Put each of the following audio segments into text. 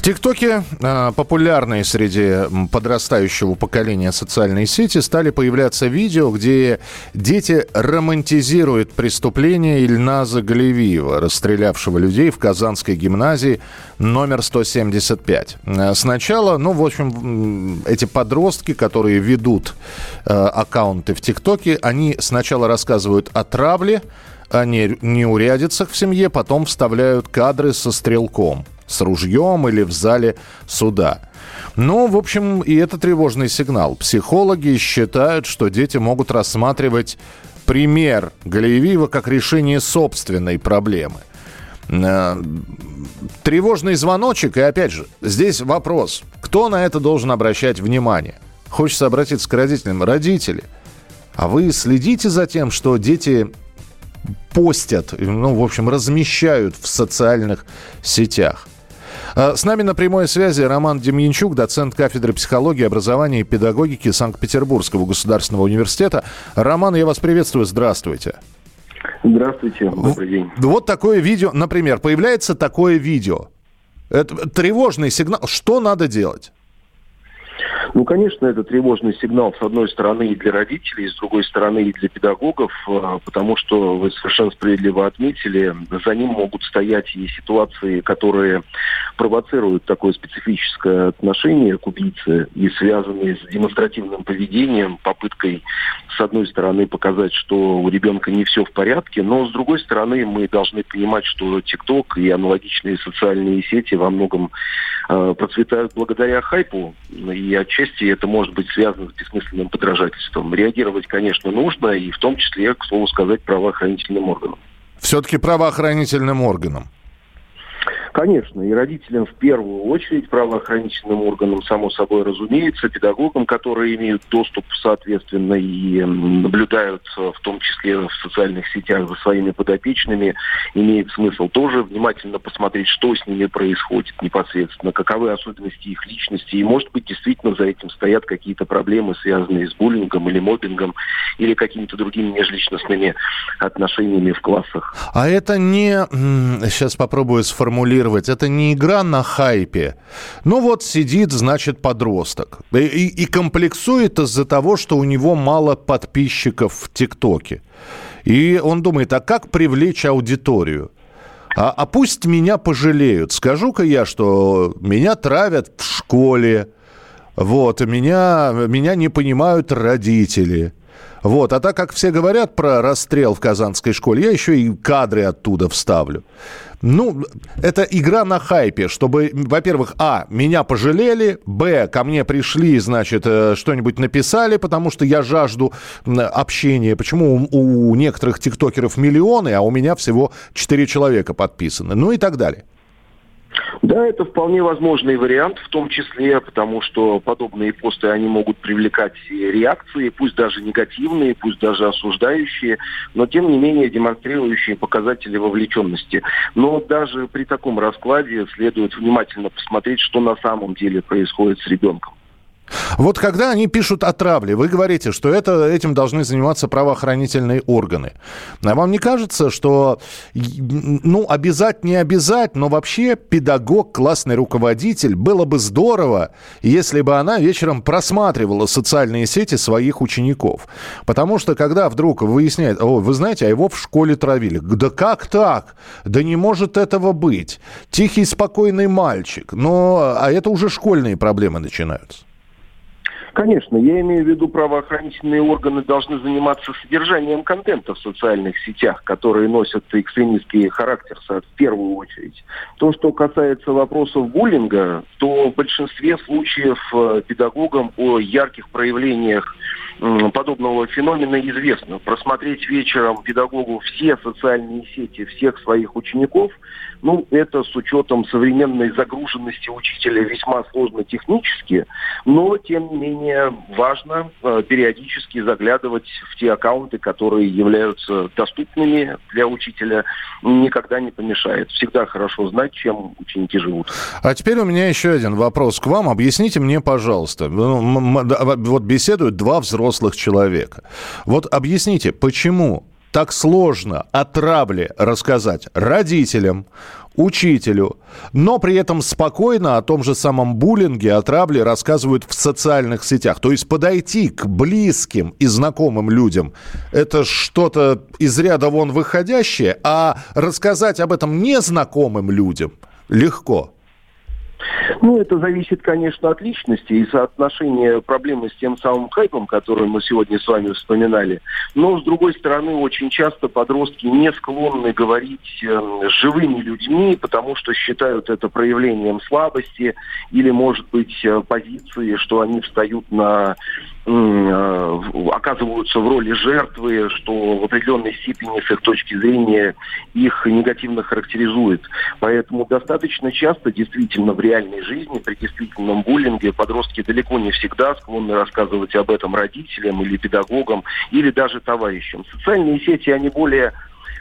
В ТикТоке, э, популярные среди подрастающего поколения социальные сети, стали появляться видео, где дети романтизируют преступление Ильназа Галевиева, расстрелявшего людей в Казанской гимназии номер 175. Э, Сначала, ну, в общем, эти подростки, которые ведут э, аккаунты в ТикТоке, они сначала рассказывают о травле, о не- неурядицах в семье, потом вставляют кадры со стрелком, с ружьем или в зале суда. Ну, в общем, и это тревожный сигнал. Психологи считают, что дети могут рассматривать пример Галеевиева как решение собственной проблемы. Э, Тревожный звоночек, и опять же, здесь вопрос, кто на это должен обращать внимание? Хочется обратиться к родителям. Родители, а вы следите за тем, что дети постят, ну, в общем, размещают в социальных сетях. А, С нами на прямой связи Роман Демьянчук, доцент кафедры психологии, образования и педагогики Санкт-Петербургского государственного университета. Роман, я вас приветствую, здравствуйте. Здравствуйте, добрый день. Вот такое видео, например, появляется такое видео. Это тревожный сигнал. Что надо делать? Ну, конечно, это тревожный сигнал, с одной стороны, и для родителей, с другой стороны, и для педагогов, э, потому что вы совершенно справедливо отметили, за ним могут стоять и ситуации, которые провоцируют такое специфическое отношение к убийце и связанные с демонстративным поведением, попыткой, с одной стороны, показать, что у ребенка не все в порядке, но, с другой стороны, мы должны понимать, что ТикТок и аналогичные социальные сети во многом э, процветают благодаря хайпу, и отчасти это может быть связано с бессмысленным подражательством. Реагировать, конечно, нужно, и в том числе, к слову сказать, правоохранительным органам. Все-таки правоохранительным органам. Конечно, и родителям в первую очередь, правоохранительным органам, само собой разумеется, педагогам, которые имеют доступ, соответственно, и наблюдают, э, в том числе в социальных сетях за своими подопечными, имеет смысл тоже внимательно посмотреть, что с ними происходит непосредственно, каковы особенности их личности, и, может быть, действительно за этим стоят какие-то проблемы, связанные с буллингом или мобингом, или какими-то другими межличностными отношениями в классах. А это не... Сейчас попробую сформулировать. Это не игра на хайпе. Ну вот сидит, значит, подросток. И, и- и комплексует из-за того, что у него мало подписчиков в ТикТоке. И он думает, а как привлечь аудиторию? А, а пусть меня пожалеют. Скажу-ка я, что меня травят в школе. Вот, меня, меня не понимают родители. Вот, а так как все говорят про расстрел в казанской школе, я еще и кадры оттуда вставлю. Ну, это игра на хайпе, чтобы, во-первых, а, меня пожалели, б, ко мне пришли, значит, э, что-нибудь написали, потому что я жажду общения. Почему у, у некоторых тиктокеров миллионы, а у меня всего 4 человека подписаны, ну и так далее. Да, это вполне возможный вариант, в том числе, потому что подобные посты, они могут привлекать реакции, пусть даже негативные, пусть даже осуждающие, но тем не менее демонстрирующие показатели вовлеченности. Но даже при таком раскладе следует внимательно посмотреть, что на самом деле происходит с ребенком. Вот когда они пишут о травле, вы говорите, что это, этим должны заниматься правоохранительные органы. А вам не кажется, что, ну, обязать не обязать, но вообще педагог, классный руководитель, было бы здорово, если бы она вечером просматривала социальные сети своих учеников. Потому что когда вдруг выясняет, о, вы знаете, а его в школе травили. Да как так? Да не может этого быть. Тихий, спокойный мальчик. Но, а это уже школьные проблемы начинаются. Конечно, я имею в виду, правоохранительные органы должны заниматься содержанием контента в социальных сетях, которые носят экстремистский характер в первую очередь. То, что касается вопросов буллинга, то в большинстве случаев э, педагогам о ярких проявлениях подобного феномена известно. Просмотреть вечером педагогу все социальные сети всех своих учеников Ну, это с учетом современной загруженности учителя весьма сложно технически, но, тем не менее, важно э, периодически заглядывать в те аккаунты, которые являются доступными для учителя, никогда не помешает. Всегда хорошо знать, чем ученики живут. А теперь у меня еще один вопрос к вам. Объясните мне, пожалуйста. Ну, вот беседуют два взрослых человека. Вот объясните, почему так сложно о травле рассказать родителям, учителю, но при этом спокойно о том же самом буллинге, о травле рассказывают в социальных сетях. То есть подойти к близким и знакомым людям – это что-то из ряда вон выходящее, а рассказать об этом незнакомым людям легко – ну, это зависит, конечно, от личности и соотношения проблемы с тем самым хайпом, который мы сегодня с вами вспоминали. Но, с другой стороны, очень часто подростки не склонны говорить э, с живыми людьми, потому что считают это проявлением слабости или, может быть, э, позиции, что они встают на Э, оказываются в роли жертвы, что в определенной степени с их точки зрения их негативно характеризует. Поэтому достаточно часто действительно в реальной жизни при действительном буллинге подростки далеко не всегда склонны рассказывать об этом родителям или педагогам или даже товарищам. Социальные сети, они более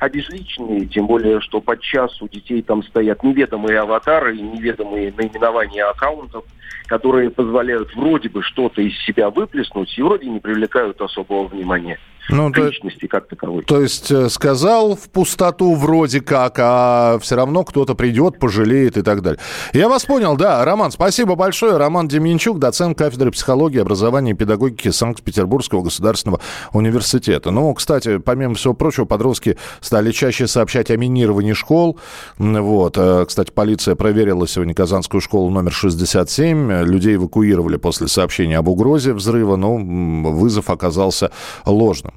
обезличенные, тем более, что подчас у детей там стоят неведомые аватары и неведомые наименования аккаунтов, которые позволяют вроде бы что-то из себя выплеснуть и вроде не привлекают особого внимания ну, личности как таковой. То есть э, сказал в пустоту вроде как, а все равно кто-то придет, пожалеет и так далее. Я вас понял, да. Роман, спасибо большое. Роман Деменчук, доцент кафедры психологии, образования и педагогики Санкт-Петербургского государственного университета. Ну, кстати, помимо всего прочего, подростки стали чаще сообщать о минировании школ. Вот. Э, кстати, полиция проверила сегодня Казанскую школу номер 67. Людей эвакуировали после сообщения об угрозе взрыва, но вызов оказался ложным.